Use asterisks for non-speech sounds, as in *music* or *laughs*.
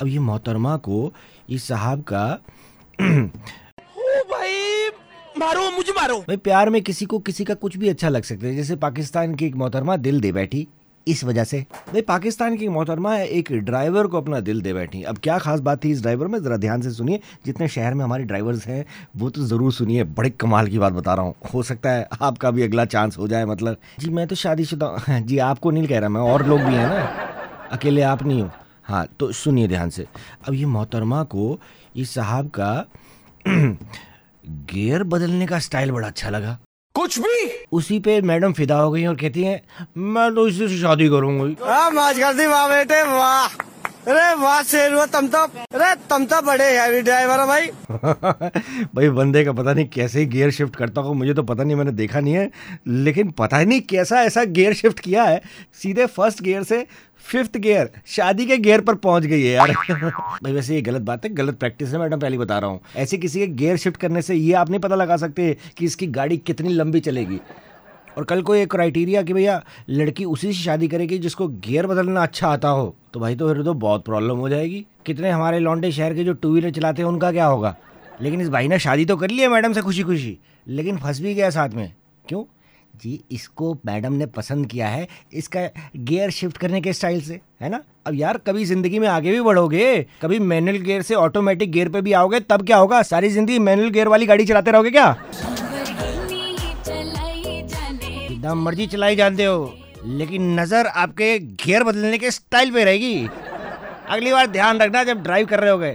अब ये मोहतरमा को इस साहब का भाई मारो मुझे मारो। भाई प्यार में किसी को किसी का कुछ भी अच्छा लग सकता है। जैसे पाकिस्तान की एक मोहतरमा दिल दे बैठी इस वजह से। भाई पाकिस्तान की मोहतरमा एक ड्राइवर को अपना दिल दे बैठी। अब क्या खास बात थी इस ड्राइवर में? जरा ध्यान से सुनिए जितने शहर में हमारे ड्राइवर्स हैं वो तो ज़रूर सुनिए। बड़े कमाल की बात बता रहा हूँ। हो सकता है आपका भी अगला चांस हो जाए मतलब। जी मैं तो शादीशुदा। *laughs* जी आपको नहीं कह रहा मैं और लोग भी हैं ना। अकेले आप नहीं हो। हाँ तो सुनिए ध्यान से। अब ये मोहतरमा को इस साहब का *clears throat* गियर बदलने का स्टाइल बड़ा अच्छा लगा। कुछ भी? उसी पे मैडम फिदा हो गई और कहती हैं मैं तो इसी से शादी करूँगी। हाँ मौज कर दी वाह बेटे वाह। अरे वाह, शेर तुम तो अरे तुम तो बड़े हैवी ड्राइवर हो भाई। *laughs* भाई, बंदे का पता नहीं कैसे ही गियर शिफ्ट करता हो, मुझे तो पता नहीं, मैंने देखा नहीं है, लेकिन पता नहीं कैसा ऐसा गियर शिफ्ट किया है। सीधे फ़र्स्ट गियर से फिफ्थ गियर शादी के गियर पर पहुँच गई है यार। *laughs* भाई, वैसे ये गलत बात है, गलत प्रैक्टिस है मैडम पहले बता रहा हूँ। ऐसे किसी के गियर शिफ्ट करने से ये आप नहीं पता लगा सकते कि इसकी गाड़ी कितनी लंबी चलेगी। और कल को ये क्राइटेरिया कि भैया, लड़की उसी से शादी करेगी जिसको गियर बदलना अच्छा आता हो। तो भाई तो फिर तो बहुत प्रॉब्लम हो जाएगी। कितने हमारे लौंडे शहर के जो टू व्हीलर चलाते हैं, उनका क्या होगा? लेकिन इस भाई ने शादी तो कर लिया मैडम से खुशी खुशी लेकिन फंस भी गया साथ में। क्यों? जी, इसको मैडम ने पसंद किया है, इसका गियर शिफ्ट करने के स्टाइल से, है ना? अब यार, कभी ज़िंदगी में आगे भी बढ़ोगे, कभी मैनुअल गियर से ऑटोमेटिक गियर पे भी आओगे, तब क्या होगा? सारी ज़िंदगी मैनुअल गियर वाली गाड़ी चलाते रहोगे क्या? जितना मर्ज़ी चलाई जानते हो, लेकिन नज़र आपके घेर बदलने के स्टाइल पे रहेगी। अगली बार ध्यान रखना जब ड्राइव कर रहे होगे।